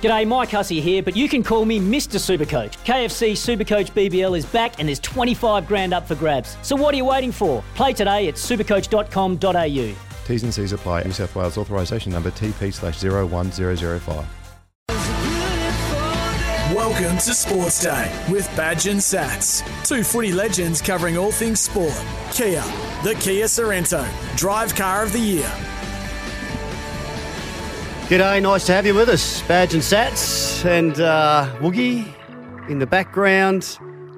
G'day, Mike Hussey here, but you can call me Mr. Supercoach. KFC Supercoach BBL is back and there's 25 grand up for grabs. So what are you waiting for? Play today at supercoach.com.au. T's and C's apply. New South Wales authorisation number TP slash 01005. Welcome to Sports Day with Badge and Sats. Two footy legends covering all things sport. Kia, the Kia Sorento, drive car of the year. G'day, nice to have you with us, Badge and Sats and uh, Woogie in the background.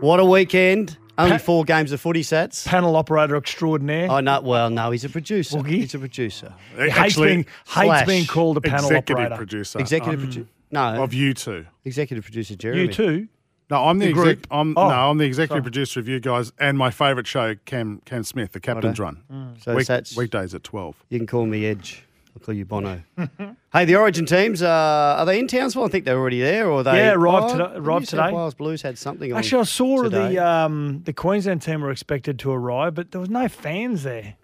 What a weekend! Only Pat- four games of footy, Sats. Panel operator extraordinaire. Oh no, well no, he's a producer. Woogie? He's a producer, he hates Actually, being, hates being called a panel executive operator. producer. executive um, producer. No, of you two. executive producer Jeremy. You too. No, I'm the, The exec- group? I'm Oh, no, I'm the executive sorry. producer of you guys and my favourite show, Cam Cam Smith, the Captain's Run. So Week- Sats, weekdays at twelve. you can call me Edge. I'll call you Bono. hey, the Origin teams uh, are they in Townsville? I think they're already there, or are they? Yeah, arrived Oh, today- arrived New today. Wales Blues had something. on Actually, I saw today. the um, the Queensland team were expected to arrive, but there was no fans there.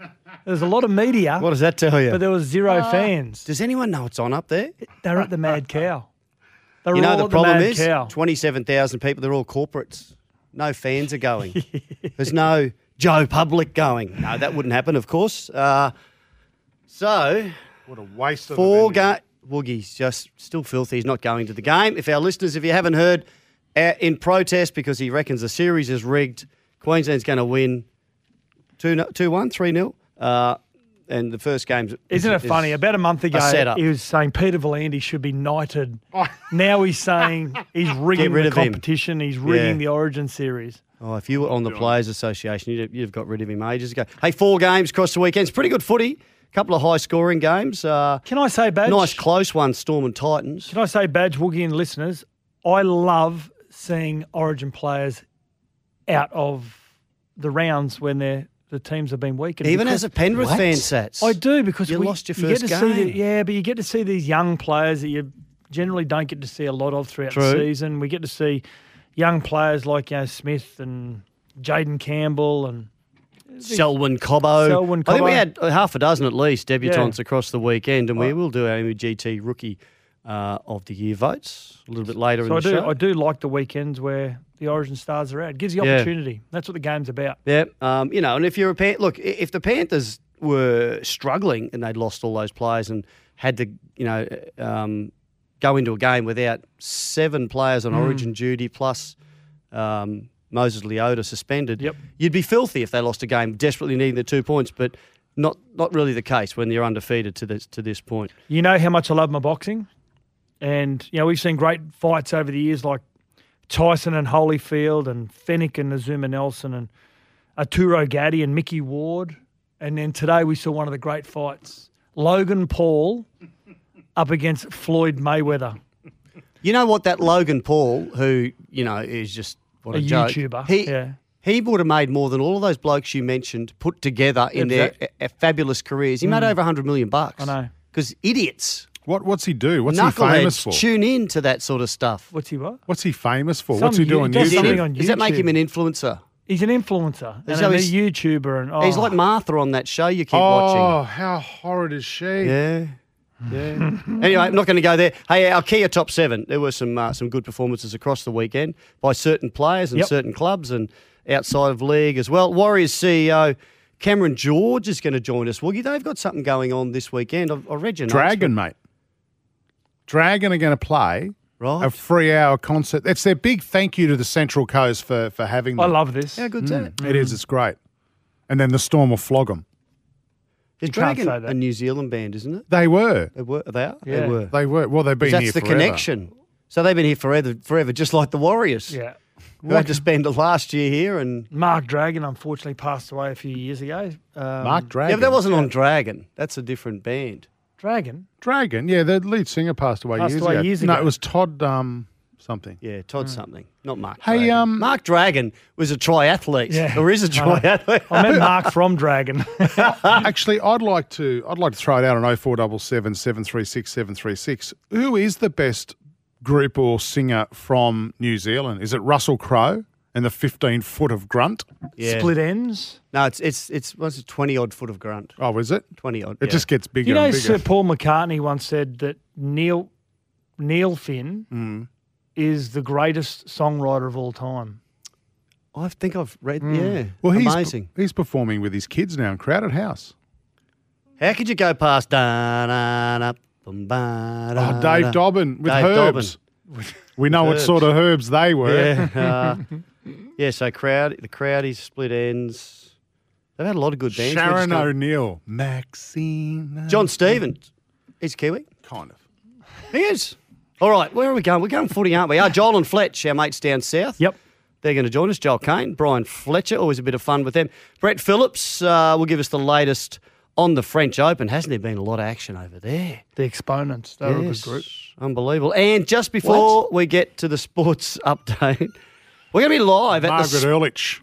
There's a lot of media, What does that tell you? but there was zero fans. Does anyone know what's on up there? They're at the Mad Cow. They were You know all the problem Mad is Cow. twenty-seven thousand people. They're all corporates. No fans are going. There's no Joe Public going. No, that wouldn't happen, of course. Uh, so What a waste of four a game. Woogie's just still filthy. He's not going to the game. If our listeners, if you haven't heard, uh, in protest because he reckons the series is rigged, Queensland's going to win 2 2 1, 3 0. Uh, and the first game's. Isn't it funny? About a month ago, setup. he was saying Peter Volandy should be knighted. now he's saying he's rigging rid the of him. competition. He's rigging Yeah. the Origin series. Oh, if you were on the Players Association, you'd have, you'd have got rid of him ages ago. Hey, four games across the weekend. It's pretty good footy. Couple of high scoring games. Uh, Can I say, Badge? nice close one, Storm and Titans. Can I say, Badge, Woogie, and listeners, I love seeing Origin players out of the rounds when they're the teams have been weakened. Even because- as a Penrith What? fan, Sats. I do because You we, lost your you get first see game. the, yeah, but you get to see these young players that you generally don't get to see a lot of throughout True. the season. We get to see young players like you know, Smith and Jayden Campbell and Selwyn Cobbo. Selwyn I think we had half a dozen at least debutants Yeah. across the weekend, and we will do our MGT Rookie uh, of the Year votes a little bit later in so I the do show. I do like the weekends where the Origin stars are out. It gives you Yeah. opportunity. That's what the game's about. Yeah, um, you know, and if you're a Pan- look, if the Panthers were struggling and they'd lost all those players and had to, you know, um, go into a game without seven players on Hmm. Origin duty plus um, Moses Leota suspended, Yep. you'd be filthy if they lost a game, desperately needing the two points, but. Not, not really the case when you're undefeated to this to this point. You know how much I love my boxing, and you know we've seen great fights over the years, like Tyson and Holyfield, and Fenech and Azumah Nelson, and Arturo Gatti and Micky Ward, and then today we saw one of the great fights: Logan Paul up against Floyd Mayweather. You know what? That Logan Paul, who you know is just what a, A joke, YouTuber, He yeah. he would have made more than all of those blokes you mentioned put together in Yeah, their that- uh, fabulous careers. He made over hundred million bucks. Mm. I know. because idiots, What what's he do? What's he famous for? tune in to that sort of stuff. What's he what? What's he famous for? Some what's he you- doing? he does Does, something it- on does that make him an influencer? He's an influencer and So a he's- YouTuber, and oh, He's like Martha on that show you keep Oh, watching. Oh, how horrid is she? Yeah. Yeah. anyway, I'm not going to go there. Hey, our Kia top seven. There were some uh, some good performances across the weekend by certain players and Yep. certain clubs and outside of league as well. Warriors CEO Cameron George is going to join us. Woogie, they've got something going on this weekend. I've, I read your notes, Dragon, mate. Dragon are going to play Right. a free hour concert. It's their big thank you to the Central Coast for, for having them. I love this. but How good's that? It is. It's great. And then the Storm will flog them. Is You Dragon a New Zealand band, isn't it? They were. They were. They are. They were. They were. Well, they've been 'Cause here for. That's the forever. connection. So they've been here forever, forever, just like the Warriors. Yeah. Who had to spend the last year here and Mark Dragon unfortunately passed away a few years ago. Um, Mark Dragon. yeah, but that wasn't on Dragon. That's a different band. Dragon. Dragon. Yeah, the lead singer passed away Passed years away ago. years No, it was Todd. Um, something. Yeah, Todd something, not Mark. Hey, Dragon. um, Mark Dragon was a triathlete, Yeah. or is a triathlete. I met Mark from Dragon. Actually, I'd like to I'd like to throw it out on 0477 736 736. Who is the best group or singer from New Zealand? Is it Russell Crowe and the 15 foot of grunt? Yeah. Split Enz. No, it's it's it's what's it, twenty odd foot of grunt, Oh, is it? twenty odd. It yeah. just gets bigger You know, and bigger. Sir Paul McCartney once said that Neil Neil Finn Mm. Is the greatest songwriter of all time. I think I've read. Yeah, well, he's amazing. he's performing with his kids now in Crowded House. How could you go past? Da, da, da, bum, ba, da, Oh, Dave da. Dobbyn with Dave herbs. We know what sort of herbs they were. Yeah, uh, yeah. So crowd, the crowdies, Split Enz. They've had a lot of good bands. We're just Sharon going- O'Neill, Maxine, Jon Stevens. He's Kiwi. kind of. He is. All right, where are we going? We're going footy, aren't we? Ah, Joel and Fletch, our mates down south. Yep. They're going to join us. Joel Caine, Bryan Fletcher, always a bit of fun with them. Brett Phillips uh, will give us the latest on the French Open. Hasn't there been a lot of action over there? The exponents. They were a good group. Unbelievable. And just before we get to the sports update, we're going to be live at Margaret the. Ehrlich.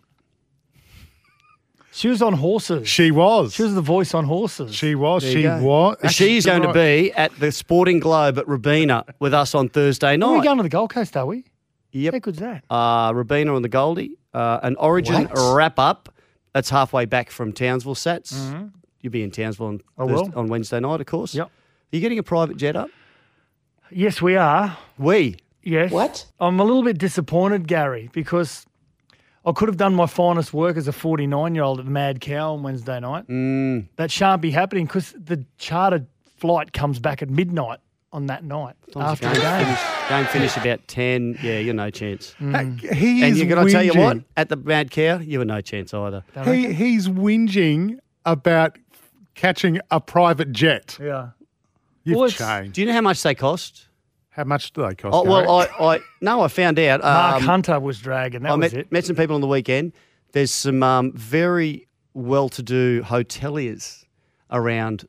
She was on horses. She was. She was the voice on horses. She was. There She was. She's going to be at the Sporting Globe at Robina with us on Thursday Are we night. going to the Gold Coast, are we? Yep. How good's that? uh, Robina on the Goldie, uh, an Origin What? wrap up. That's halfway back from Townsville Sats. You'll be in Townsville on, Thursday- on Wednesday night, of course. Yep. Are you getting a private jet up? Yes, we are. We. Yes. What? I'm a little bit disappointed, Gary, because I could have done my finest work as a 49 year old at the Mad Cow on Wednesday night. Mm. That shan't be happening because the chartered flight comes back at midnight on that night after game, the game. Finish, game finish about 10. Yeah, you're no chance. He And is you're going to tell you what? At the Mad Cow, you were no chance either. He, he's whinging about catching a private jet. Yeah. You've Well, changed. Do you know how much they cost? How much do they cost? Oh, well, I, I no, I found out. Mark um, Hunter was dragging. That I was met, it. met some people on the weekend. There's some um, very well-to-do hoteliers around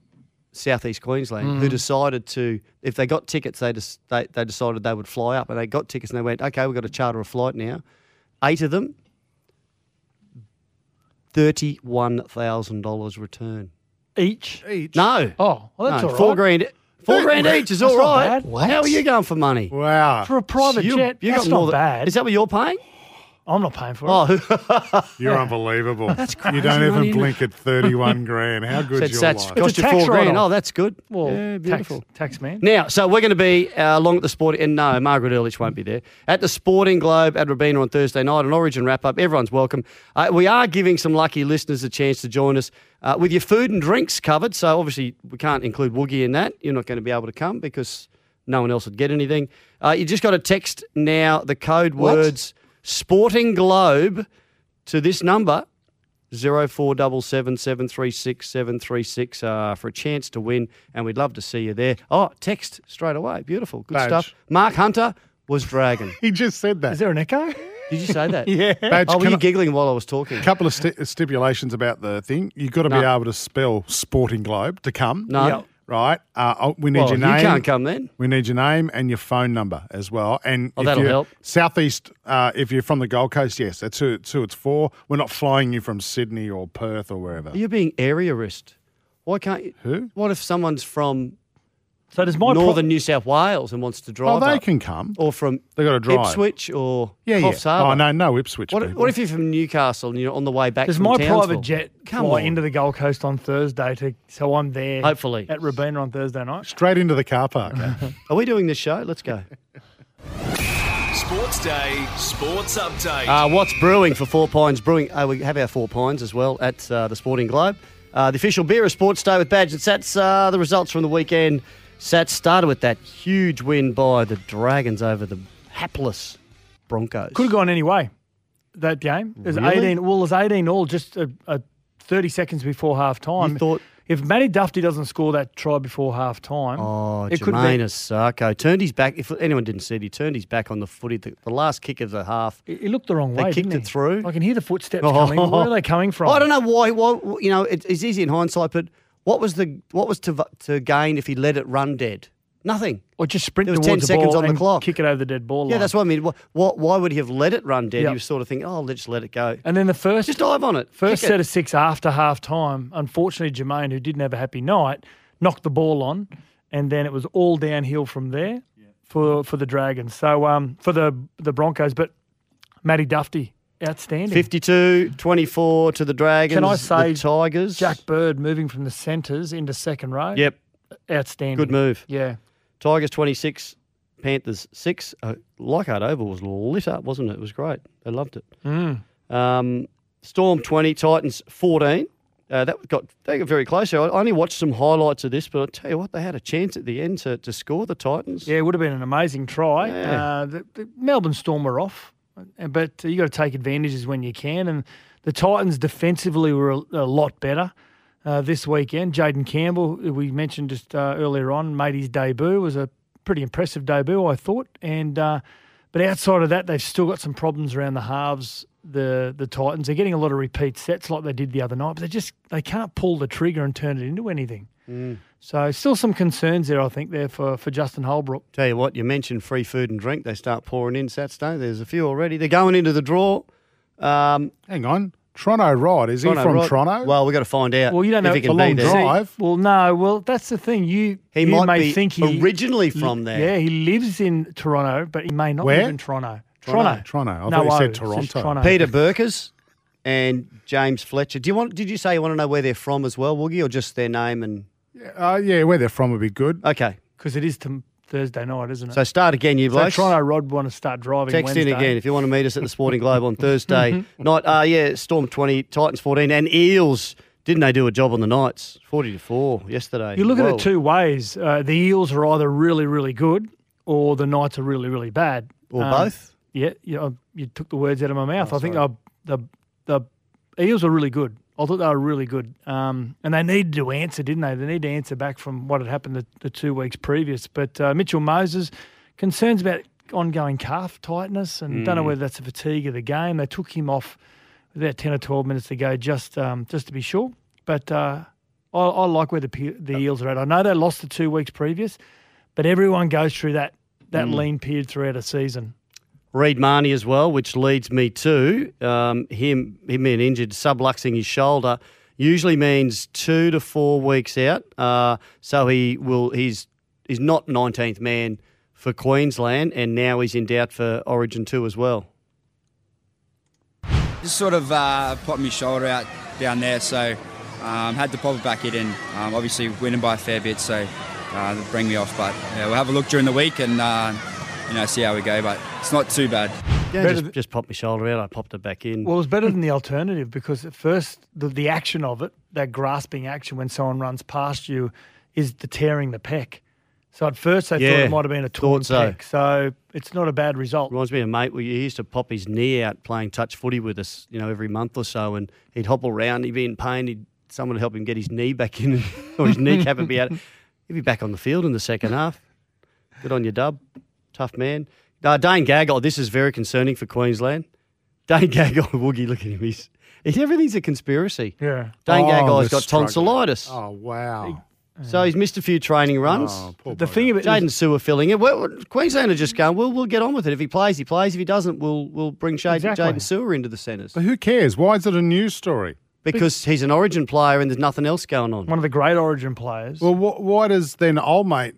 southeast Queensland Mm. who decided to, if they got tickets, they, just, they they decided they would fly up, and they got tickets, and they went, okay, we've got to charter a flight now. Eight of them, thirty-one thousand dollars return. Each. Each. No, Oh, well, that's no, all four grand. Four grand each is all That's not right. bad. What? How are you going for money? Wow. For a private You- jet, you that's got not than- bad. Is that what you're paying? I'm not paying for it. Oh, You're unbelievable. That's crazy You don't even money, blink at 31 grand. How good good's your Sats life? cost a you four grand. Oh, that's good. well, yeah, tax, beautiful. tax man. Now, so we're going to be uh, along at the sporting, and no, Margaret Ehrlich won't be there at the Sporting Globe at Robina on Thursday night. An Origin wrap up. Everyone's welcome. Uh, we are giving some lucky listeners a chance to join us uh, with your food and drinks covered. So obviously we can't include Woogie in that. You're not going to be able to come because no one else would get anything. Uh, you just got to text now the code What? words Sporting Globe to this number. Zero four double seven seven three six seven three six uh, for a chance to win, and we'd love to see you there. Oh, text straight away, beautiful, good Badge. stuff. Mark Hunter was dragon. He just said that. Is there an echo? Did you say that? yeah. Badge, Oh, were you I- giggling while I was talking? A couple of sti- stipulations about the thing. You've got to be able to spell Sporting Globe to come. No. Yeah. Right? Uh, oh, we need Well, your name. you can't come then. We need your name and your phone number as well. And Oh, if that'll help. Southeast, uh, if you're from the Gold Coast, yes, that's who, that's who it's for. We're not flying you from Sydney or Perth or wherever. You're being area areaist. Why can't you? Who? What if someone's from So does my pro- northern New South Wales and wants to drive. Oh, they up? can come. or from They got to drive. Ipswich or Yeah, yeah. Harbour? Oh no, no Ipswich. What, people. what if you're from Newcastle and you're on the way back Does from my Townsville? private jet Come fly on. into the Gold Coast on Thursday to so I'm there Hopefully. at Robina on Thursday night? straight into the car park? Are we doing this show? Let's go. Sports Day, Sports Update. Uh, what's brewing for Four Pines Brewing? Uh, we have our Four Pines as well at uh, the Sporting Globe. Uh, the official beer of Sports Day with Badge and Sats. Uh, the results from the weekend. Sats started with that huge win by the Dragons over the hapless Broncos. Could have gone any way. That game. was Really? 18. Well, there's 18 all just a, a 30 seconds before half time. You thought- if Matty Dufty doesn't score that try before half time, Oh, it could Jamayne. Isaako turned his back. If anyone didn't see it, he turned his back on the footy. The, the last kick of the half. He he looked the wrong They way. kicked didn't it he? through. I can hear the footsteps coming. Where are they coming oh, from? I don't know why. Why you know it, it's easy in hindsight, but what was the what was to to gain if he let it run dead? Nothing. Or just sprint There was towards 10 the seconds on the clock. kick it over the dead ball Yeah, line. that's what I mean. What, what, why would he have let it run dead? Yep. He was sort of thinking, oh, let's just let it go. And then the first Just dive on it. First set it. of six after half time, unfortunately, Jamayne, who didn't have a happy night, knocked the ball on, and then it was all downhill from there for for the Dragons. So um, for the the Broncos, but Matty Dufty, outstanding. 52 24 to the Dragons. Can I say the Tigers? Jack Bird moving from the centres into second row. Yep. outstanding. Good move. Yeah, Tigers 26, Panthers 6. Uh, Leichhardt Oval was lit up, wasn't it? It was great. They loved it. Mm. Um, Storm 20, Titans 14. Uh, that got they got very close. I only watched some highlights of this, but I tell you what, they had a chance at the end to, to score the Titans. yeah, it would have been an amazing try. Yeah. Uh, the, the Melbourne Storm were off, but you got to take advantages when you can. And the Titans defensively were a, a lot better. uh, this weekend. Jayden Campbell, we mentioned just uh, earlier on, made his debut. Was a pretty impressive debut, I thought. And uh, but outside of that, they've still got some problems around the halves. The the Titans they're getting a lot of repeat sets like they did the other night, but they just they can't pull the trigger and turn it into anything. So still some concerns there, I think, there for, for Justin Holbrook. Tell you what, you mentioned free food and drink. They start pouring in Saturday. There's a few already. They're going into the draw. Um, Hang on. Toronto Rod. Is he from Rod- Toronto? Well, we've got to find out. Well, you don't know if he it's can a long be there. drive. Well, no, well that's the thing. You He you might may be think he originally from there. Yeah, he lives in Toronto, but he may not Where? live in Toronto. Toronto. Toronto. I No, thought you said it's Toronto. Toronto. Peter Burkers and James Fletcher. Do you want? Did you say you want to know where they're from as well, Woogie, or just their name and? Uh, yeah, where they're from would be good. Okay, because it is to Thursday night, isn't it? so start again, you So blokes. Toronto Rod want to start driving. Text Wednesday. in again if you want to meet us at the Sporting Globe on Thursday night. Uh, yeah, Storm twenty, Titans fourteen, and Eels. Didn't they do a job on the Knights? Forty to four yesterday. You look at it two ways. Uh, the Eels are either really, really good, or the Knights are really, really bad. or Um, both. Yeah, you, know, you took the words out of my mouth. I think the, the the Eels are really good. I thought they were really good, um, and they needed to answer, didn't they? They need to answer back from what had happened the, the two weeks previous. But uh, Mitchell Moses concerns about ongoing calf tightness, and don't know whether that's a fatigue of the game. They took him off about ten or twelve minutes to go, just um, just to be sure. But uh, I, I like where the the Eels are at. I know they lost the two weeks previous, but everyone goes through that that lean period throughout a season. Reed Mahoney as well, which leads me to um, him him being injured, subluxing his shoulder, usually means two to four weeks out. Uh, so he will he's he's not 19th man for Queensland, and now he's in doubt for Origin two as well. Just sort of uh, popped my shoulder out down there, so um, had to pop it back in. Um, obviously winning by a fair bit, so uh, bring me off. But yeah, we'll have a look during the week and uh, you know see how we go. But it's not too bad. Yeah, just, th- just popped my shoulder out. I popped it back in. Well, it was better than the alternative because at first the, the action of it, that grasping action when someone runs past you, is the tearing the pec. So at first they thought it might have been a torn thought so. pec. So it's not a bad result. Reminds me of a mate. We he used to pop his knee out playing touch footy with us, you know, every month or so, and he'd hobble around. He'd be in pain. He'd someone would help him get his knee back in, or his kneecap would be out. He'd be back on the field in the second half. Good on your dub, tough man. Uh, Dane Gagai. This is very concerning for Queensland. Dane Gagai, Woogie, look at him. He's, he's everything's a conspiracy. Yeah. Dane Oh, Gagai's they're got struggling. tonsillitis, Oh, wow. so he's missed a few training runs. Oh, The bugger. thing about Jaydn Su'A filling it. Well, Queensland are just going. Well, we'll get on with it. If he plays, he plays. If he doesn't, we'll we'll bring Jaydn Exactly. Jaydn Su'A into the centres But who cares? Why is it a news story? because he's an Origin player and there's nothing else going on. one of the great Origin players. Well, wh- why does then old mate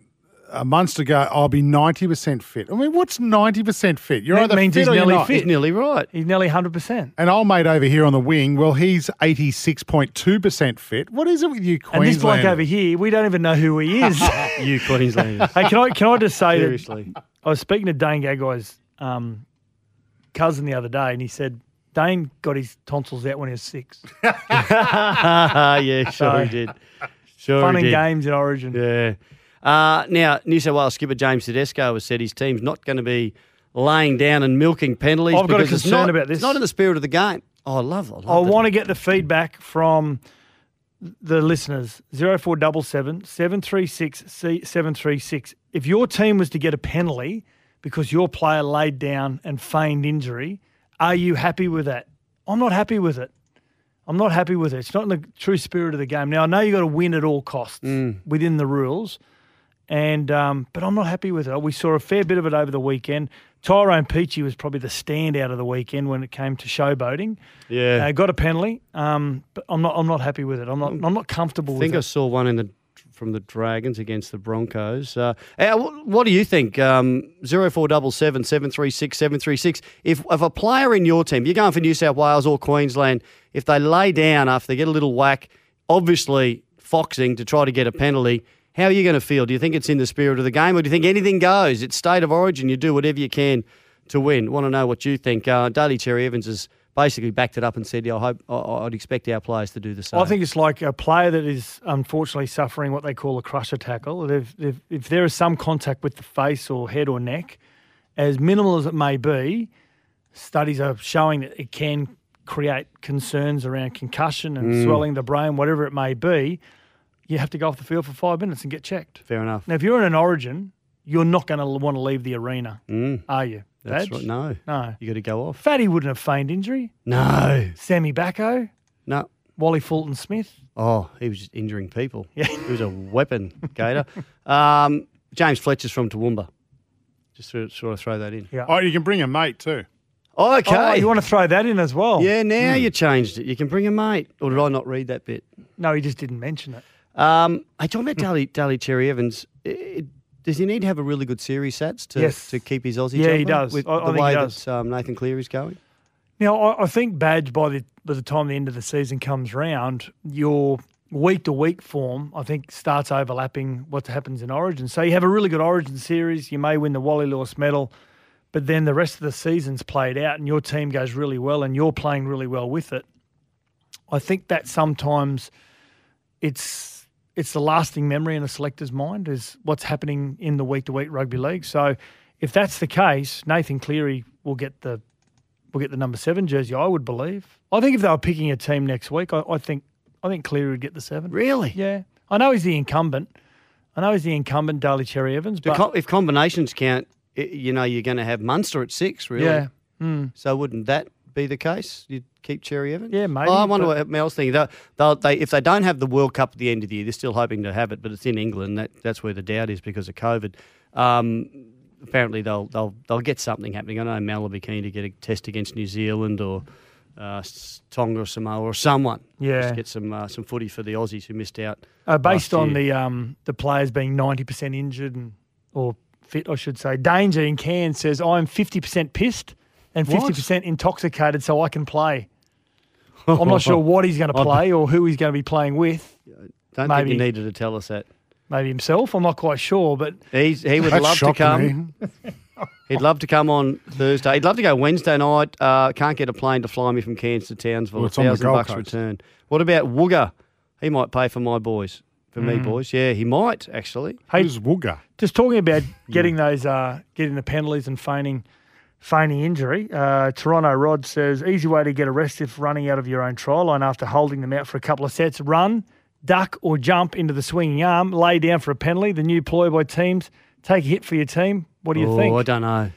a month ago, I'll be 90% fit? I mean, what's 90% fit? You're That either means fit he's or you're nearly not. fit. He's nearly right. He's nearly 100%. And old mate over here on the wing, well, he's 86.2% fit. What is it with you, Queensland? And this bloke over here, we don't even know who he is. You Queenslanders. hey, can I can I just say that Seriously. I was speaking to Dane Gagai's um, cousin the other day, and he said Dane got his tonsils out when he was six. yeah, sure Sorry. he did. Sure Fun he and games in Origin. Yeah. Uh, now, New South Wales skipper James Tedesco has said his team's not going to be laying down and milking penalties. I've got a because it's concern not- about this. It's not in the spirit of the game. Oh, I love it. I want to get the feedback from the listeners 0477 736 736. If your team was to get a penalty because your player laid down and feigned injury, are you happy with that? I'm not happy with it. I'm not happy with it. It's not in the true spirit of the game. Now, I know you've got to win at all costs Mm. within the rules. And um, but I'm not happy with it. We saw a fair bit of it over the weekend. Tyrone Peachey was probably the standout of the weekend when it came to showboating. Yeah. Uh, got a penalty, um, but I'm not. I'm not happy with it. I'm not. I'm not comfortable I think I it. saw one in the from the Dragons against the Broncos. Uh, uh, what do you think? Um, Zero four double seven seven three six seven three six. If if a player in your team, you're going for New South Wales or Queensland, if they lay down after they get a little whack, obviously foxing to try to get a penalty. How are you going to feel? Do you think it's in the spirit of the game, or do you think anything goes? It's state of origin. You do whatever you can to win. Want to know what you think? Uh, Daly Cherry Evans has basically backed it up and said, "Yeah, I hope I- I'd expect our players to do the same." I think it's like a player that is unfortunately suffering what they call a crusher tackle. If, if, if there is some contact with the face or head or neck, as minimal as it may be, studies are showing that it can create concerns around concussion and Mm. swelling the brain, whatever it may be. You have to go off the field for five minutes and get checked. fair enough. Now, if you're in an origin, you're not going to want to leave the arena, are you? Mm. That's Badge? right. No, No. you got to go off. Fatty wouldn't have feigned injury. No, Sammy Backo, no. Wally Fullerton Smith. Oh, he was just injuring people. Yeah. He was a weapon, Gator. Um, James Fletcher's from Toowoomba. Just sort of, sort of throw that in. Yeah. Oh, you can bring a mate too. Okay. Oh, you want to throw that in as well? yeah, now you changed it. You can bring a mate. Or did I not read that bit? No, he just didn't mention it. Um, hey, talking about Daly, Daly Cherry Evans, i does he need to have a really good series, Sats, to, Yes. to keep his Aussie Yeah, he does. With I- I the he way does. that um, Nathan Cleary's going? Now, I, I think Badge by the by the time the end of the season comes round, your week to week form I think starts overlapping what happens in Origin. So you have a really good Origin series, you may win the Wally Lewis Medal, but then the rest of the season's played out and your team goes really well and you're playing really well with it. I think that sometimes it's it's the lasting memory in a selector's mind is what's happening in the week to week rugby league. So if that's the case, Nathan Cleary will get the will get the number seven jersey. I would believe. I think if they were picking a team next week, I, I think I think Cleary would get the seven. Really? Yeah, I know he's the incumbent. I know he's the incumbent, Daly Cherry Evans. But co- if combinations count, you know, you're going to have Munster at six, really. yeah, mm, So wouldn't that be the case? You'd keep Cherry Evans? Yeah, maybe, Oh, I wonder what Mel's thinking. They'll, they'll, they, if they don't have the World Cup at the end of the year, they're still hoping to have it, but it's in England. That, that's where the doubt is because of COVID. Um, apparently, they'll, they'll, they'll get something happening. I know Mel will be keen to get a test against New Zealand or uh, Tonga or Samoa or someone. Yeah. Just get some, uh, some footy for the Aussies who missed out. uh, based on year. the um, the players being ninety percent injured and or fit, I should say. Danger in Cairns says I'm fifty percent pissed and fifty percent intoxicated, so I can play. I'm not sure what he's going to play or who he's going to be playing with. Don't think maybe- you needed to tell us that. Maybe himself. I'm not quite sure, but He's, he would That's love to come. He'd love to come on Thursday. He'd love to go Wednesday night. Uh, can't get a plane to fly me from Cairns to Townsville. Well, a it's on the thousand bucks Coast. return. What about Wooga? He might pay for my boys, for me boys. Yeah, he might actually. hey, Who's Wooga? just talking about getting those, uh, getting the penalties and feigning, feigning injury. Uh, Toronto Rod says easy way to get arrested if running out of your own try line after holding them out for a couple of sets. Run, duck, or jump into the swinging arm. Lay down for a penalty. The new ploy by teams. Take a hit for your team. What do you oh, think? I don't know.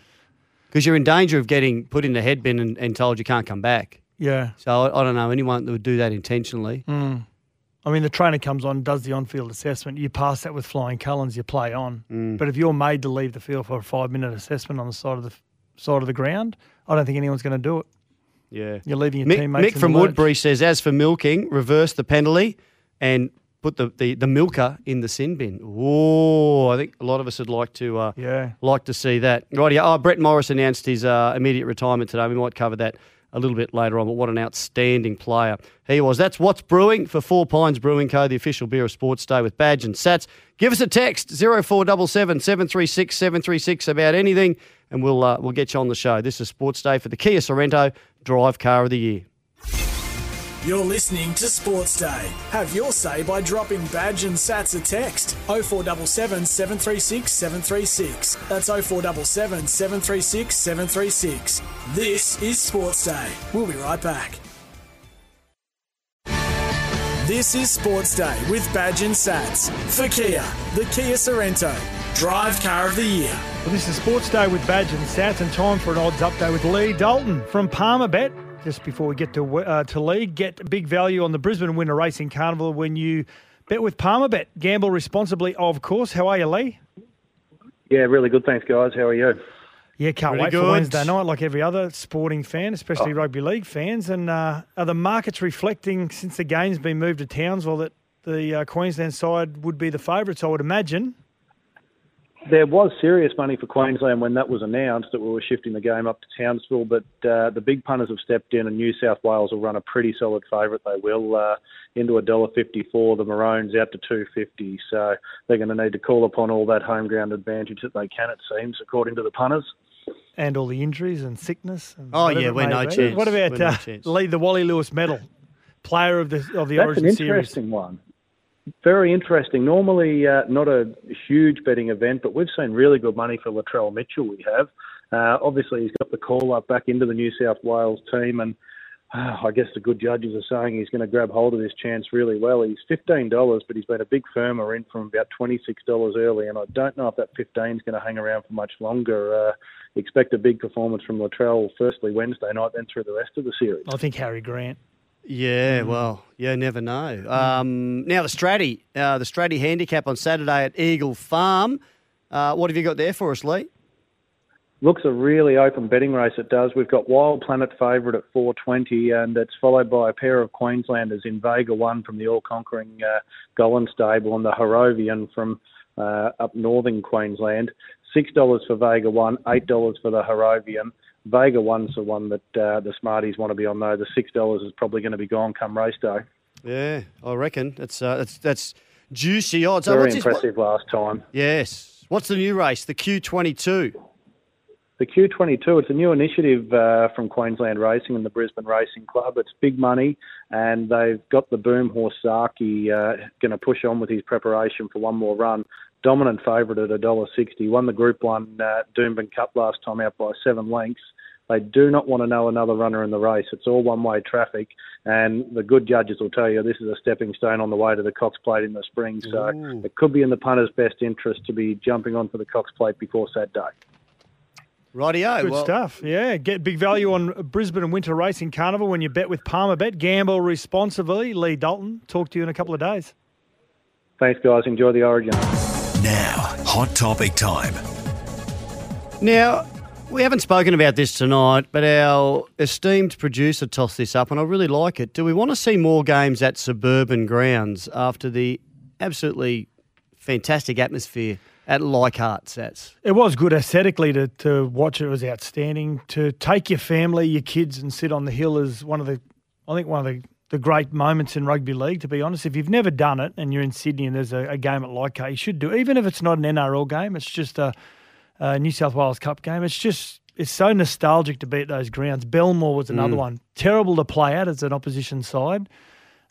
Because you're in danger of getting put in the head bin and, and told you can't come back. Yeah. So I, I don't know anyone that would do that intentionally. Mm. I mean, the trainer comes on, does the on-field assessment. You pass that with flying colours, you play on. Mm. But if you're made to leave the field for a five-minute assessment on the side of the side of the ground, I don't think anyone's going to do it. Yeah. You're leaving your Mick, teammates. Mick from. Woodbury says, as for milking, reverse the penalty and put the, the, the milker in the sin bin. Oh, I think a lot of us would like to uh, Yeah. like to see that. Right, yeah. Oh, Brett Morris announced his uh, immediate retirement today. We might cover that a little bit later on, but what an outstanding player he was. That's what's brewing for Four Pines Brewing Co., the official beer of Sports Day with Badge and Sats. Give us a text 0477 736 736 about anything, and we'll uh, we'll get you on the show. This is Sports Day for the Kia Sorento Drive Car of the Year. You're listening to Sports Day. Have your say by dropping Badge and Sats a text 0477 736 736. That's 0477 736 736. This is Sports Day. We'll be right back. This is Sports Day with Badge and Sats for Kia, the Kia Sorento, Drive Car of the Year. Well, this is Sports Day with Badge and Sats, and time for an odds update with Lee Dalton from Palmer Bet. Just before we get to uh, to Lee, get big value on the Brisbane Winter Racing Carnival when you Bet with Palmerbet. Gamble responsibly, of course. How are you, Lee? Yeah, really good. Thanks, guys. How are you? Yeah, can't Pretty wait good. for Wednesday night, like every other sporting fan, especially rugby league fans. And uh, are the markets reflecting since the game's been moved to Townsville that the uh, Queensland side would be the favourites? I would imagine. There was serious money for Queensland when that was announced that we were shifting the game up to Townsville, but uh, the big punters have stepped in, and New South Wales will run a pretty solid favourite. They will uh, into a dollar fifty-four. The Maroons out to two fifty, so they're going to need to call upon all that home ground advantage that they can. It seems, according to the punters. And all the injuries and sickness. And Oh, yeah, we're may no be. chance. What about We're no uh, chance. Lee, the Wally Lewis medal, player of the of the That's Origin an series? interesting one. Very interesting. Normally, uh, not a huge betting event, but we've seen really good money for Latrell Mitchell. We have. Uh, obviously, he's got the call up back into the New South Wales team, and uh, I guess the good judges are saying he's going to grab hold of this chance really well. He's fifteen dollars, but he's been a big firmer in from about twenty six dollars early, and I don't know if that fifteen is going to hang around for much longer. Uh, expect a big performance from Latrell, firstly Wednesday night, then through the rest of the series. I think Harry Grant. Yeah, well, yeah, never know. Um, now the Straddie, uh, the Straddie handicap on Saturday at Eagle Farm. Uh, what have you got there for us, Lee? looks a really open betting race. It does. We've got Wild Planet favourite at 420, and it's followed by a pair of Queenslanders in Vega One from the all-conquering uh, Gollan stable and the Harrovian from uh, up northern Queensland. Six dollars for Vega One, eight dollars for the Harrovian. Vega One's the one that uh, the Smarties want to be on though. The six dollars is probably going to be gone come race day. Yeah, I reckon that's uh, that's that's juicy odds. Oh, Very this- impressive last time. yes. What's the new race? The Q22. The Q22, it's a new initiative uh, from Queensland Racing and the Brisbane Racing Club. It's big money, and they've got the boom horse Zaaki uh, going to push on with his preparation for one more run. Dominant favourite at $1.60. Won the Group 1 uh, Doomben Cup last time out by seven lengths. They do not want to know another runner in the race. It's all one-way traffic, and the good judges will tell you this is a stepping stone on the way to the Cox Plate in the spring. So it could be in the punter's best interest to be jumping on for the Cox Plate before Saturday. Rightio. Good well, stuff. Yeah, get big value on Brisbane and Winter Racing Carnival when you bet with Palmer Bet. Gamble responsibly. Lee Dalton, talk to you in a couple of days. Thanks, guys. Enjoy the Origin. Now, hot topic time. Now, we haven't spoken about this tonight, but our esteemed producer tossed this up, and I really like it. Do we want to see more games at suburban grounds after the absolutely fantastic atmosphere at Leichhardt, Sats? It was good aesthetically to, to watch. It was outstanding. To take your family, your kids, and sit on the hill is one of the, I think, one of the, the great moments in rugby league, to be honest. If you've never done it and you're in Sydney and there's a, a game at Leichhardt, you should do it. Even if it's not an NRL game, it's just a, a New South Wales Cup game. It's just, it's so nostalgic to be at those grounds. Belmore was another one. Terrible to play at as an opposition side.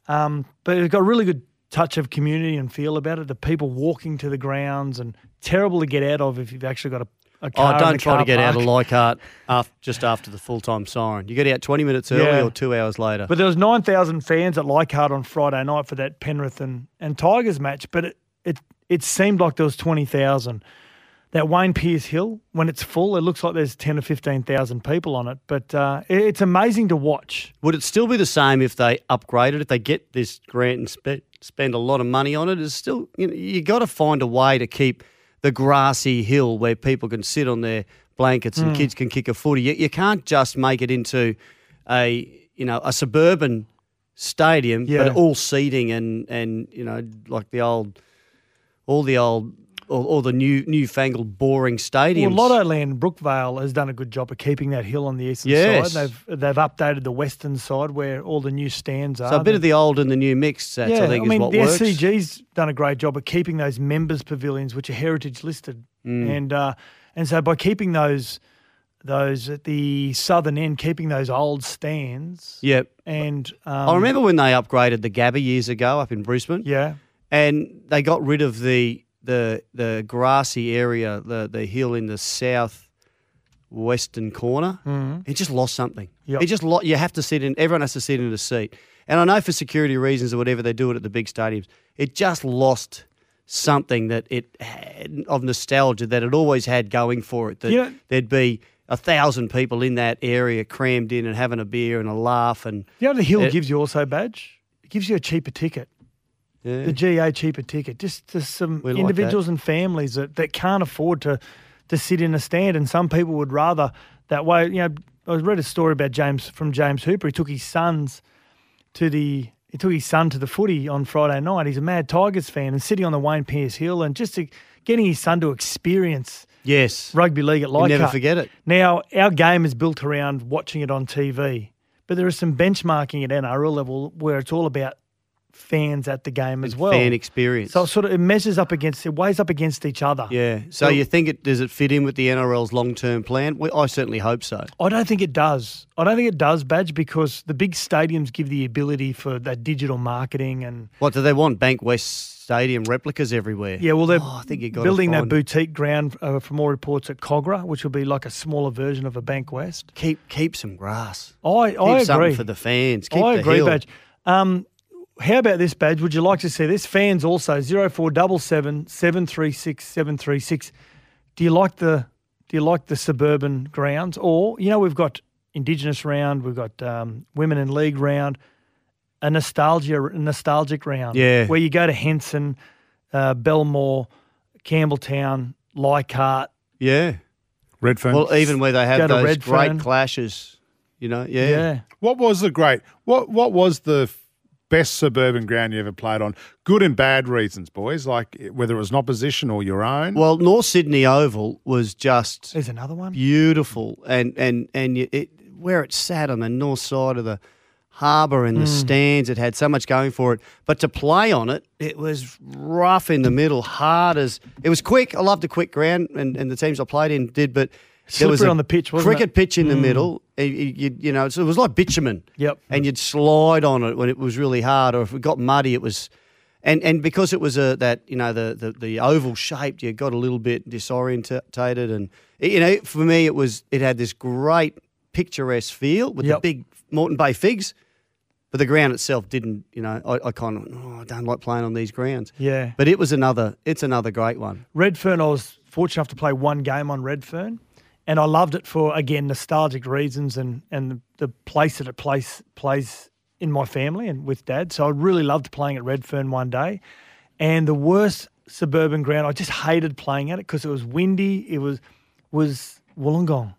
Um, but it's got a really good touch of community and feel about it. The people walking to the grounds and terrible to get out of if you've actually got a, car. Oh, don't try to get out of park. Leichhardt af just after the full time siren. You get out 20 minutes early Yeah. or two hours later. But there was nine thousand fans at Leichhardt on Friday night for that Penrith and, and Tigers match. But it, it it seemed like there was twenty thousand. That Wayne Pearce Hill, when it's full, it looks like there's ten or fifteen thousand people on it. But uh, it- it's amazing to watch. Would it still be the same if they upgraded? If they get this grant and spe- spend a lot of money on it? It's still you know you got to find a way to keep the grassy hill where people can sit on their blankets Hmm. and kids can kick a footy. You, you can't just make it into a you know a suburban stadium, Yeah. but all seating and and you know like the old all the old all, all the new newfangled boring stadiums. Well, Lotto Land Brookvale has done a good job of keeping that hill on the eastern Yes. side. They've they've updated the western side where all the new stands are. so a bit of the old and the new mix. That's, yeah, I think mean is what the works. SCG's done a great job of keeping those members pavilions, which are heritage listed, Mm. and uh, and so by keeping those those at the southern end, keeping those old stands. Yep. And um, I remember when they upgraded the Gabba years ago up in Brisbane. Yeah. And they got rid of the the the grassy area, the the hill in the south western corner. Mhm. It just lost something. Yep. It just lo- you have to sit in. Everyone has to sit in a seat. And I know for security reasons or whatever they do it at the big stadiums. It just lost something that it had of nostalgia that it always had going for it. That there'd be a thousand people in that area crammed in and having a beer and a laugh and You know, the hill It- gives you also badge. It gives you a cheaper ticket. Yeah. the GA cheaper ticket. Just to some like individuals that. and families that, that can't afford to to sit in a stand, and some people would rather that way. You know, I read a story about James from James Hooper. He took his sons to the he took his son to the footy on Friday night. He's a mad Tigers fan and sitting on the Wayne Pearce Hill and just to, getting his son to experience Yes. rugby league at You Leichhardt. never forget it. Now, our game is built around watching it on TV, but there is some benchmarking at NRL level where it's all about fans at the game as well. Fan experience. So it sort of it measures up against, it weighs up against each other. yeah. So, So- you think it does it fit in with the NRL's long term plan? Well, I certainly hope so. I don't think it does. I don't think it does, Badge, because the big stadiums give the ability for that digital marketing and What do they want? Bank West Stadium replicas everywhere. yeah, well they're Oh, I think you got building that boutique ground uh, from all reports at Kogarah, which will be like a smaller version of a Bank West. keep keep some grass. I Keep I something agree for the fans. Keep I agree. Badge. Um, how about this, Badge? Would you like to see this? Fans also zero four double seven seven three six seven three six. Do you like the Do you like the suburban grounds, or you know we've got Indigenous round, we've got um, Women in League round, a nostalgia nostalgic round, Yeah. where you go to Henson, uh, Belmore, Campbelltown, Leichhardt. Yeah. Redfern. Well, even where they Go have to those great clashes, you know. Yeah. Yeah. What was the great? What What was the f- best suburban ground you ever played on? Good and bad reasons, boys. Like whether it was an opposition or your own. Well, North Sydney Oval was just There's another one. beautiful, and and and it, where it sat on the north side of the harbour and the Hmm. stands, it had so much going for it. But to play on it, it was rough in the middle, hard as it was quick. I loved the quick ground, and, and the teams I played in did, but. There was a on the pitch, wasn't cricket it? pitch in the Mm. middle. You, you, know, it was like bitumen. Yep. And you'd slide on it when it was really hard, or if it got muddy, it was and and because it was a that you know the the, the oval shaped, you got a little bit disorientated, and you know for me it was it had this great picturesque feel with Yep. the big Moreton Bay figs, but the ground itself didn't. You know, I, I kind of oh, I don't like playing on these grounds. Yeah. But it was another it's another great one. Redfern, I was fortunate enough to play one game on Redfern, and I loved it for again nostalgic reasons and and the, place that it plays plays in my family and with Dad. So I really loved playing at Redfern one day, and the worst suburban ground I just hated playing at it because it was windy. It was was Wollongong.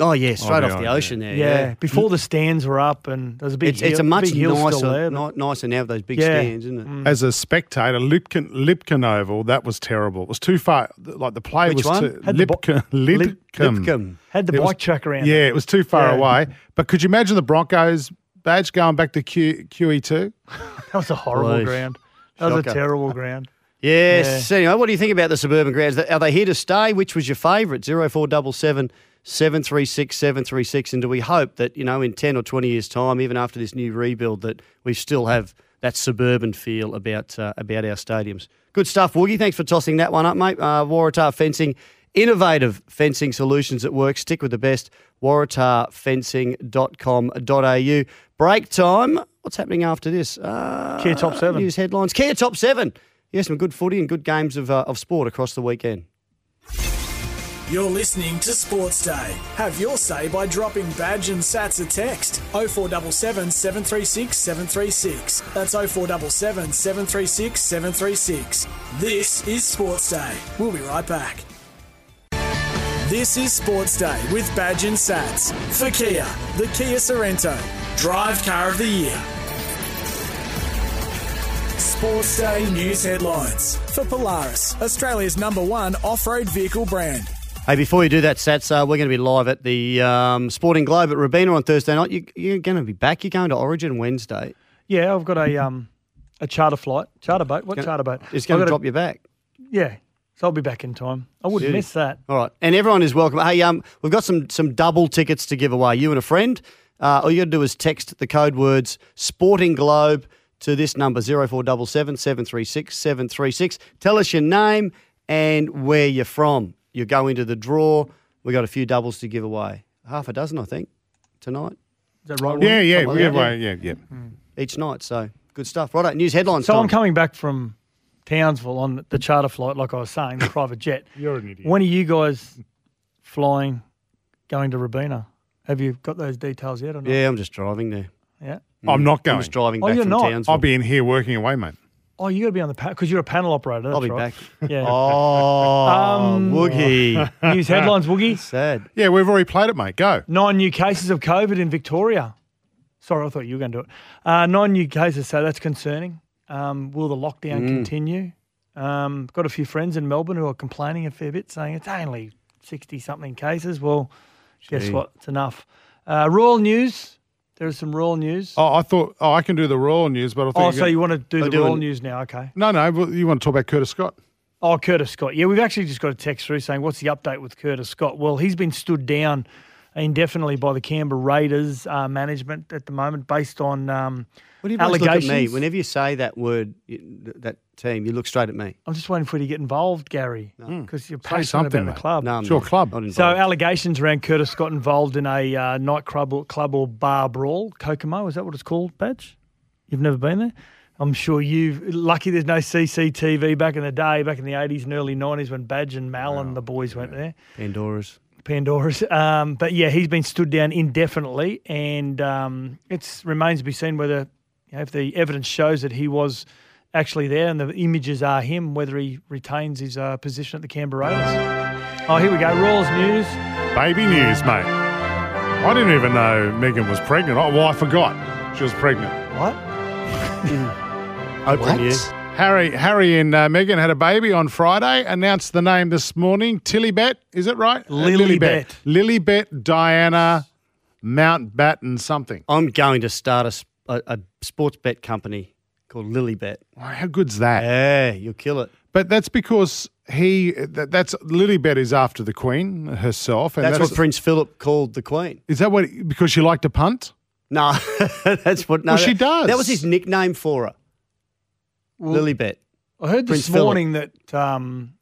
Oh yeah, straight Oh, off the yeah. ocean there. Yeah, Yeah, before the stands were up, and there was a big. It's, it's a much big hill still nicer, there, but- nicer now with those big Yeah. stands, isn't it? Mm. As a spectator, Lipkin, Lipkin Oval, that was terrible. It was too far. Like the play Which was one? too Had the bo- Lipkin. Lidcombe. Lidcombe. Had the It was- bike track around. Yeah, it. it was too far Yeah. away. But could you imagine the Broncos badge going back to Q, QE2? that was a horrible Please. ground. That was a terrible ground. Yes. Anyway, what do you think about the suburban grounds? Are they here to stay? Which was your favourite? Zero four double seven seven three six seven three six. And do we hope that you know in ten or twenty years' time, even after this new rebuild, that we still have that suburban feel about uh, about our stadiums? Good stuff, Woogie. Thanks for tossing that one up, mate. Uh, Waratah Fencing, innovative fencing solutions at work. Stick with the best. waratahfencing.com.au. Break time. What's happening after this? Uh, Kia Top Seven. News headlines. Kia Top 7. Yeah, some good footy and good games of, uh, of sport across the weekend. You're listening to Sports Day. Have your say by dropping badge and sats a text 0477 736 736. That's 0477 736 736. This is Sports Day. We'll be right back. This is Sports Day with Badge and Sats for Kia, the Kia Sorento, Drive Car of the Year. Sports Day news headlines for Polaris, Australia's number one off-road vehicle brand. Hey, before you do that, Sats, uh, we're going to be live at the um, Sporting Globe at Robina on Thursday night. You, you're going to be back. You're going to Origin Wednesday. Yeah, I've got a um a charter flight, charter boat. What Gonna- charter boat? It's going to drop you back. Yeah, so I'll be back in time. I wouldn't Beauty. miss that. All right, and everyone is welcome. Hey, um, we've got some some double tickets to give away. You and a friend. Uh, all you got to do is text the code words Sporting Globe to this number zero four double seven seven three six seven three six. Tell us your name and where you're from. You go into the draw. We got a few doubles to give away. Half a dozen, I think, tonight. Is that right? Yeah, yeah, Something like yeah, that, right, yeah, yeah. Hmm. Each night. So good stuff. Right, news headlines. So time. I'm coming back from Townsville on the charter flight, like I was saying, the private jet. You're an idiot. When are you guys flying, going to Robina? Have you got those details yet or not? Yeah, I'm just driving there. Yeah. I'm not going. I'm just driving Oh, back you're from not? Townsville. I'll be in here working away, mate. Oh, you got to be on the panel because you're a panel operator. That's I'll be right. back. Yeah. Oh, Um, Woogie. News headlines, Woogie. Sad. Yeah, we've already played it, mate. Go. Nine new cases of COVID in Victoria. Sorry, I thought you were going to do it. Uh, nine new cases, so that's concerning. Um, will the lockdown Mm. continue? Um, got a few friends in Melbourne who are complaining a fair bit, saying it's only 60 something cases. Well, guess Gee. what? It's enough. Uh, royal news. There is some royal news. Oh, I thought. Oh, I can do the royal news, but I thought. Oh, you so you want to do the royal news now? Okay. No, no. well, You want to talk about Curtis Scott? Oh, Curtis Scott. Yeah, we've actually just got a text through saying, what's the update with Curtis Scott? Well, he's been stood down indefinitely by the Canberra Raiders uh, management at the moment based on um, What do you always look at allegations. me? Whenever you say that word, that team, you look straight at me. I'm just waiting for you to get involved, Gary, because you're Say passionate something, about the mate. club. No, I'm It's your club. Not. So allegations around Curtis got involved in a uh, nightclub or club or bar brawl, Kokomo, is that what it's called, Badge? You've never been there? I'm sure you've. Lucky there's no CCTV back in the day, back in the 80s and early 90s when Badge and Mal and the boys went there. Pandora's. Pandora's. Um, but yeah, he's been stood down indefinitely, and um, it remains to be seen whether, you know, if the evidence shows that he was actually there and the images are him, whether he retains his uh, position at the Canberra Raiders. Oh, here we go. Royals news. Baby news, mate. I didn't even know Meghan was pregnant. Oh, well, I forgot she was pregnant. What? Open you. Harry, Harry and uh, Meghan had a baby on Friday. Announced the name this morning. Tillybet, is it right? Uh, Lilibet. Lilibet Diana Mountbatten something. I'm going to start a a sports bet company called Lilybet. Wow, How good's that? Yeah, you'll kill it. But that's because he. That, that's Lilibet is after the Queen herself, and That's, that's, what Prince Philip called the Queen. is that what because she liked to punt. No, that's what. No, Well, she does. That was his nickname for her. Lilibet. I heard Prince this Philip. morning that um,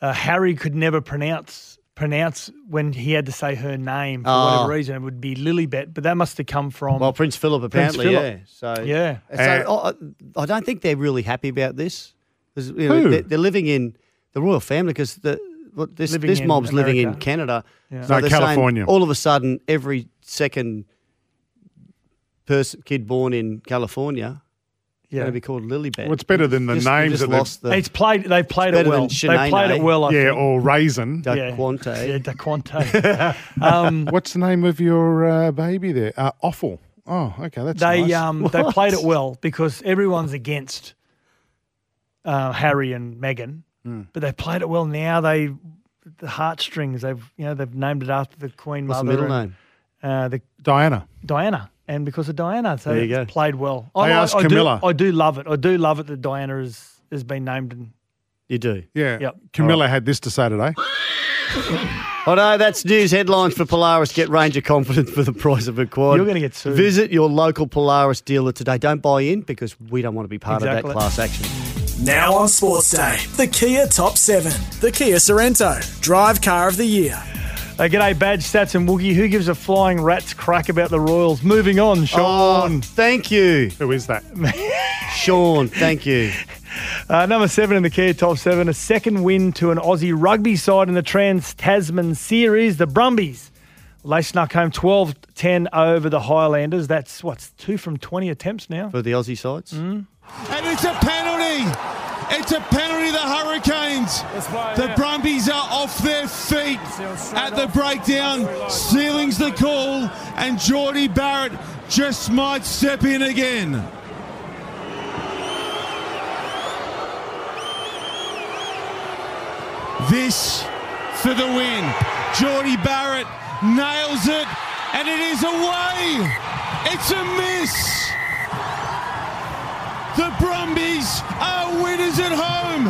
uh, Harry could never pronounce pronounce when he had to say her name for Oh. whatever reason. It would be Lilibet, but that must have come from. Well, Prince Philip apparently, Philip. yeah. So Yeah. So oh, I, I don't think they're really happy about this. 'Cause, you know, Who? they're, they're living in the royal family because the what this Living this in mob's living in Canada. Yeah. No, they're saying California. all of a sudden, every second person kid born in California is yeah. going to be called Lilibet. Well, it's better than the Just- names that they've- lost the It's played. They played it well. than They played it well. I yeah, think. or raisin. Da yeah. Quante. Yeah, Daquante. um, What's the name of your uh, baby there? Uh, Offal. Oh, okay, that's they nice. um, they played it well because everyone's against uh, Harry and Meghan, Hmm. but they played it well. Now they the heartstrings. They've you know they've named it after the Queen What's the middle and, name? Uh, the Diana. Diana, and because of Diana, so There you it's go. played well. I asked I Camilla. Do, I do love it. I do love it that Diana has has been named. And You do. Yeah. Yep. Camilla had this to say today. Oh no, that's news headlines for Polaris. Get Ranger confidence for the price of a quad. You're gonna get sued. Visit your local Polaris dealer today. Don't buy in because we don't want to be part of Exactly. that class action. Now on Sports Day, the Kia Top 7. The Kia Sorento, Drive Car of the Year. Uh, g'day, Badge Stats and Woogie. Who gives a flying rat's crack about the Royals? Moving on, Sean. Oh, thank you, Who is that? Sean. Thank you. Uh, number seven in the Kia Top Seven, a second win to an Aussie rugby side in the Trans Tasman Series, the Brumbies. They snuck home 12 10 over the Highlanders. That's what's two from 20 attempts now. For the Aussie sides. Mm. And it's a penalty. It's a penalty, the Hurricanes. The Brumbies are off their feet at the breakdown. Sealing's the call, and Jordie Barrett just might step in again. This for the win. Jordie Barrett nails it, and it is away. It's a miss. The Brumbies are winners at home.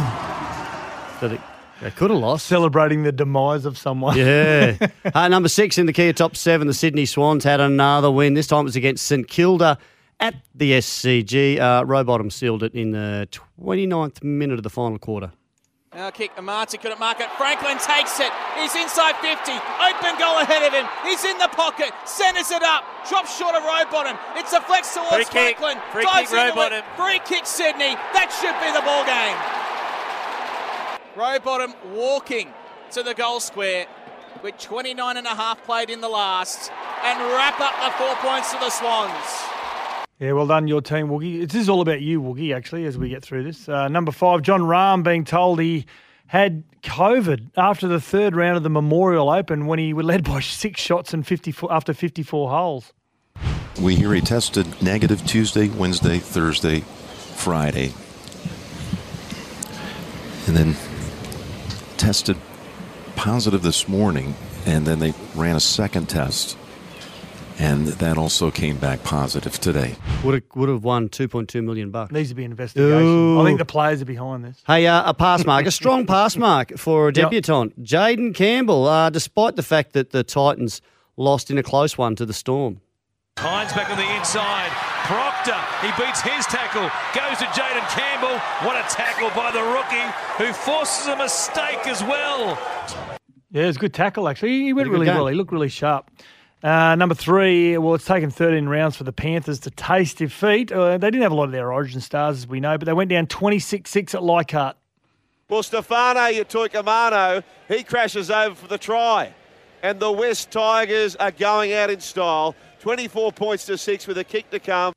But it, they could have lost. Celebrating the demise of someone. Yeah. uh, number six in the Kia Top Seven, the Sydney Swans had another win. This time it was against St Kilda at the SCG. Uh, Rowbottom sealed it in the 29th minute of the final quarter. Now kick, Amati couldn't mark it. Franklin takes it. He's inside 50. Open goal ahead of him. He's in the pocket. Centers it up. Drops short of Rowbottom. It's a flex towards Free kick. Franklin. Free Drives kick, into Rowbottom. it. Free kick Sydney. That should be the ball game. Rowbottom walking to the goal square with 29 and a half played in the last and wrap up the four points to the Swans. Yeah, well done, your team, Woogie. This is all about you, Woogie, actually, as we get through this. Uh, number five, Jon Rahm being told he had COVID after the third round of the Memorial Open when he was led by six shots and 54, after 54 holes. We hear he tested negative Tuesday, Wednesday, Thursday, Friday. And then tested positive this morning, and then they ran a second test, and that also came back positive today. Would have, would have won 2.2 million bucks. Needs to be an investigation. Ooh. I think the players are behind this. Hey, uh, a pass mark, a strong pass mark for a Yep. Jayden Campbell. Uh, despite the fact that the Titans lost in a close one to the Storm. Hines back on the inside. Proctor, he beats his tackle. Goes to Jayden Campbell. What a tackle by the rookie, who forces a mistake as well. Yeah, it was a good tackle, actually. He went Had a good really game. well. He looked really sharp. Uh, number three, well, it's taken 13 rounds for the Panthers to taste defeat. Uh, they didn't have a lot of their origin stars, as we know, but they went down 26 6 at Leichhardt. Well, Stefano Utoikamanu, he crashes over for the try. And the West Tigers are going out in style. 24 points to six with a kick to come.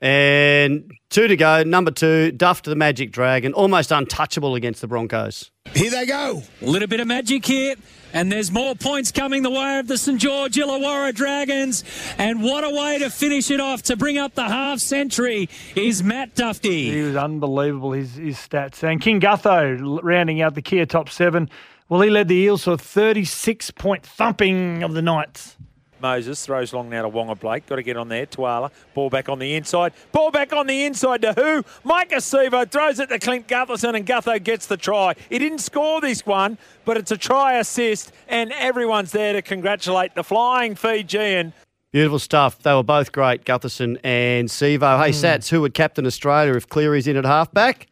And two to go. Number two, Duff to the Magic Dragon. Almost untouchable against the Broncos. Here they go. A little bit of magic here. And there's more points coming the way of the St George Illawarra Dragons. And what a way to finish it off to bring up the half century is Matt Dufty. He was unbelievable, his, his stats. And King Gutho rounding out the Kia top seven. Well, he led the Eels to a 36 point thumping of the Knights. Moses throws long now to Waqa Blake. Got to get on there. Tuala. Ball back on the inside. Ball back on the inside to who? Maika Sivo throws it to Clint Gutherson and Gutho gets the try. He didn't score this one, but it's a try assist and everyone's there to congratulate the flying Fijian. Beautiful stuff. They were both great, Gutherson and Sevo. Hey, hmm. Sats, who would captain Australia if Cleary's in at halfback?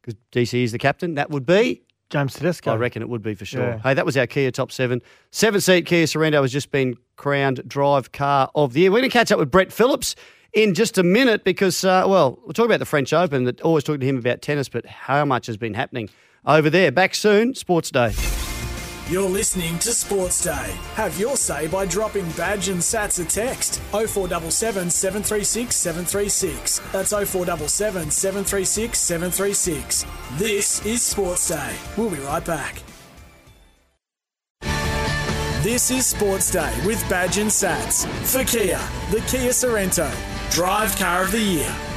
Because DC is the captain. That would be James Tedesco. I reckon it would be for sure. Yeah. Hey, that was our Kia top seven. Seven seat Kia Sorento has just been crowned Drive Car of the Year. We're going to catch up with Brett Phillips in just a minute because, uh, well, we'll talk about the French Open. That always talking to him about tennis, but how much has been happening over there? Back soon, Sports Day. You're listening to Sports Day. Have your say by dropping badge and sats a text 0477 736 736. That's 0477 736 736. This is Sports Day. We'll be right back. This is Sports Day with Badge and Sats for Kia, the Kia Sorento, Drive Car of the Year.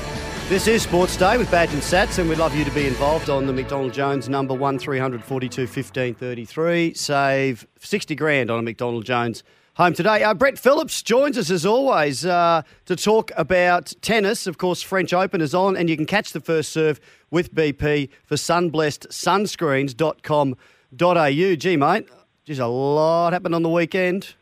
This is Sports Day with Badge and Sats, and we'd love you to be involved on the McDonald Jones number one three hundred forty two fifteen thirty three. Save sixty grand on a McDonald Jones home today. Uh, Brett Phillips joins us as always uh, to talk about tennis. Of course, French Open is on, and you can catch the first serve with BP for sunblessedsunscreens.com.au. Gee, mate, just a lot happened on the weekend.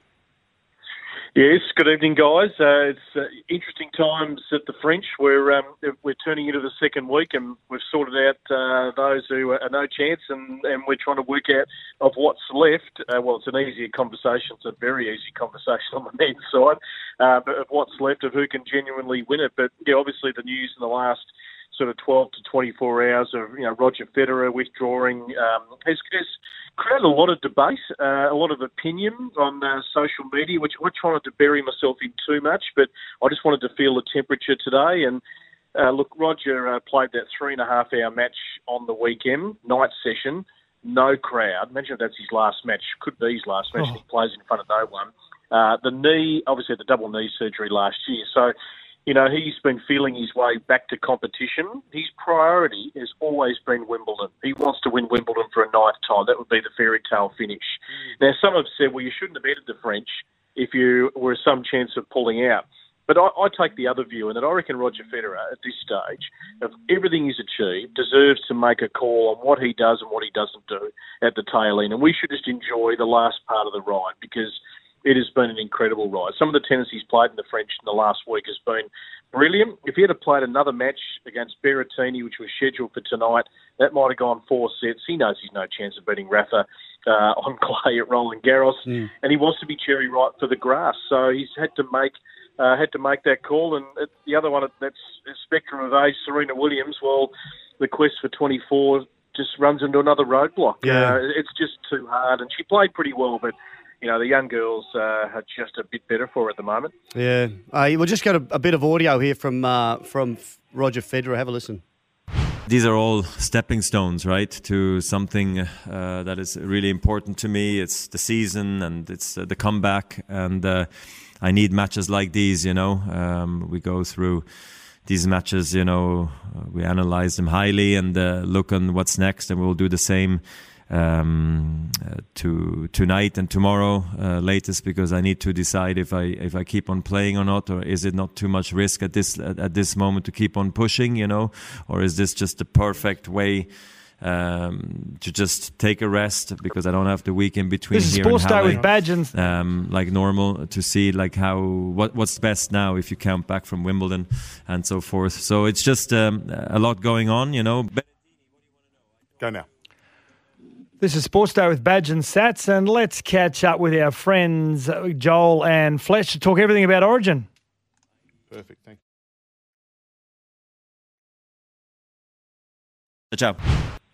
Yes, good evening, guys. Uh, it's uh, interesting times at the French. We're um, we're turning into the second week, and we've sorted out uh, those who are no chance, and, and we're trying to work out of what's left. Uh, well, it's an easier conversation. It's a very easy conversation on the men's side, uh, but of what's left of who can genuinely win it. But yeah, obviously the news in the last sort of 12 to 24 hours of you know Roger Federer withdrawing um, has, has created a lot of debate, uh, a lot of opinion on uh, social media, which I tried to bury myself in too much, but I just wanted to feel the temperature today. And uh, look, Roger uh, played that three and a half hour match on the weekend, night session, no crowd. Imagine if that's his last match. Could be his last match. Oh. He plays in front of no one. Uh, the knee, obviously, the double knee surgery last year. So, you know, he's been feeling his way back to competition. His priority has always been Wimbledon. He wants to win Wimbledon for a ninth time. That would be the fairy tale finish. Mm. Now, some have said, well, you shouldn't have entered the French if you were some chance of pulling out. But I, I take the other view, and that I reckon Roger Federer, at this stage, of everything he's achieved, deserves to make a call on what he does and what he doesn't do at the tail end. And we should just enjoy the last part of the ride because it has been an incredible ride. Some of the tennis he's played in the French in the last week has been brilliant. If he had played another match against Berrettini, which was scheduled for tonight, that might have gone four sets. He knows he's no chance of beating Rafa uh, on clay at Roland Garros, and he wants to be cherry ripe for the grass. So he's had to make uh, had to make that call. And the other one that's a spectrum of age, Serena Williams. Well, the quest for 24 just runs into another roadblock. Yeah. Uh, it's just too hard, and she played pretty well, but you know, the young girls uh, are just a bit better for her at the moment. Yeah. Uh, we'll just got a, a bit of audio here from uh, from Roger Federer. Have a listen. These are all stepping stones, right, to something uh, that is really important to me. It's the season and it's uh, the comeback, and uh, I need matches like these. You know, um, we go through these matches. You know, uh, we analyze them highly and uh, look on what's next, and we'll do the same um, uh, to tonight and tomorrow uh, latest because I need to decide if I if I keep on playing or not, or is it not too much risk at this at, at this moment to keep on pushing, you know, or is this just the perfect way? Um, to just take a rest because I don't have the week in between This is here Sports in with Badge and- um, like normal to see like how what what's best now if you count back from Wimbledon and so forth. So it's just um, a lot going on, you know. Go now. This is Sports Day with Badge and Sats, and let's catch up with our friends uh, Joel and Fletch to talk everything about Origin. Perfect. Thank Ciao.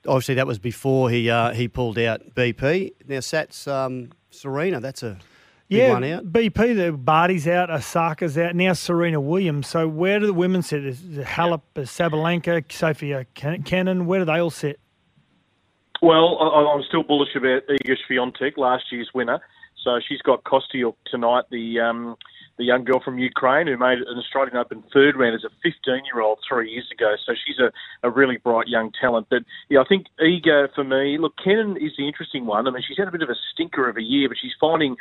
Obviously, that was before he uh, he pulled out BP. Now, Sats um, Serena, that's a big Yeah, one out. BP, the Barty's out, Osaka's out, now Serena Williams. So where do the women sit? Is it Halep, Sabalenka, Sofia Ken- Kenin, where do they all sit? Well, I, I'm still bullish about Iga Swiatek, last year's winner. So she's got Kostyuk tonight, the um, the young girl from Ukraine who made an Australian Open third round as a 15 year old three years ago. So she's a, a really bright young talent. But yeah, I think Iga for me, look, Kenin is the interesting one. I mean, she's had a bit of a stinker of a year, but she's finding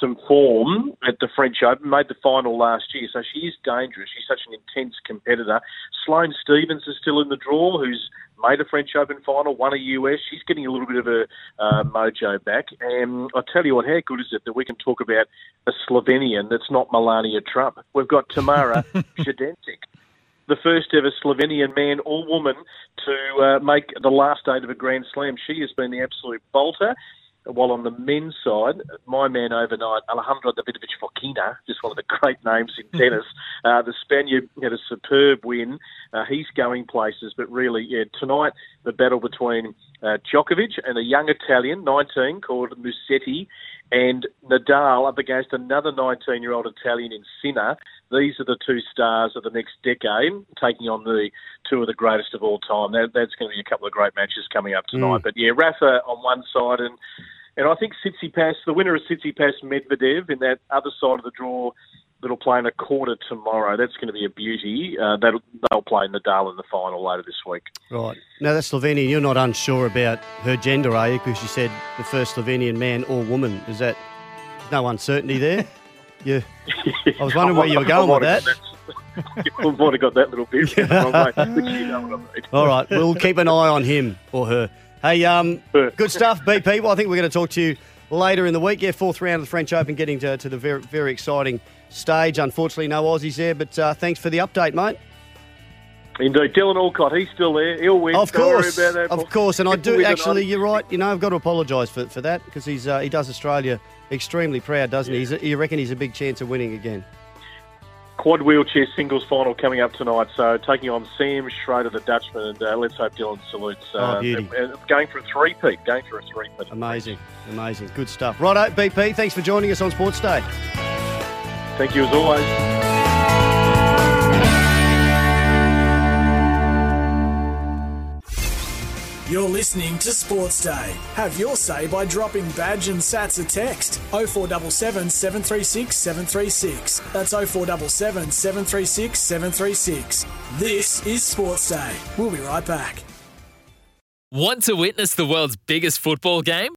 some form at the French Open, made the final last year. So she is dangerous. She's such an intense competitor. Sloane Stevens is still in the draw, who's made a French Open final, won a US. She's getting a little bit of a uh, mojo back. And I tell you what, how good is it that we can talk about a Slovenian that's not Melania Trump? We've got Tamara Zidanšek, the first ever Slovenian man or woman to uh, make the last eight of a Grand Slam. She has been the absolute bolter. While on the men's side, my man overnight, Alejandro Davidovich Fokina, just one of the great names in tennis. Uh, the Spaniard had a superb win. Uh, he's going places, but really, yeah, tonight the battle between uh, Djokovic and a young Italian, 19, called Musetti, and Nadal up against another 19-year-old Italian in Sinner. These are the two stars of the next decade, taking on the two of the greatest of all time. That, that's going to be a couple of great matches coming up tonight. Mm. But yeah, Rafa on one side and and I think Tsitsipas, the winner of Tsitsipas Medvedev in that other side of the draw that'll play in a quarter tomorrow. That's going to be a beauty. Uh, that'll, they'll play Nadal in the final later this week. Right. Now, that's Slovenian. You're not unsure about her gender, are you? Because you said the first Slovenian man or woman. Is that no uncertainty there? yeah. I was wondering where you were going with that. Have got that little bit way, you know I mean. All right, we'll keep an eye on him or her. Hey, um, good stuff, BP. Well, I think we're going to talk to you later in the week. Yeah, fourth round of the French Open, getting to, to the very, very exciting stage. Unfortunately, no Aussies there, but uh, thanks for the update, mate. Indeed, Dylan Alcott, he's still there. He'll win. Of course, about that. of course, and I do actually. You're right. You know, I've got to apologise for, for that because he's uh, he does Australia extremely proud, doesn't he? He's a, you reckon he's a big chance of winning again? Quad wheelchair singles final coming up tonight. So taking on Sam Schroeder, the Dutchman, and uh, let's hope Dylan salutes. Uh, Oh, beauty. and- and going for a three-peat. Going for a three-peat. Amazing, amazing, good stuff. Righto, BP. Thanks for joining us on Sports Day. Thank you as always. You're listening to Sports Day. Have your say by dropping Badge and Sats a text 0477 736 736. That's 0477 736 736. This is Sports Day. We'll be right back. Want to witness the world's biggest football game?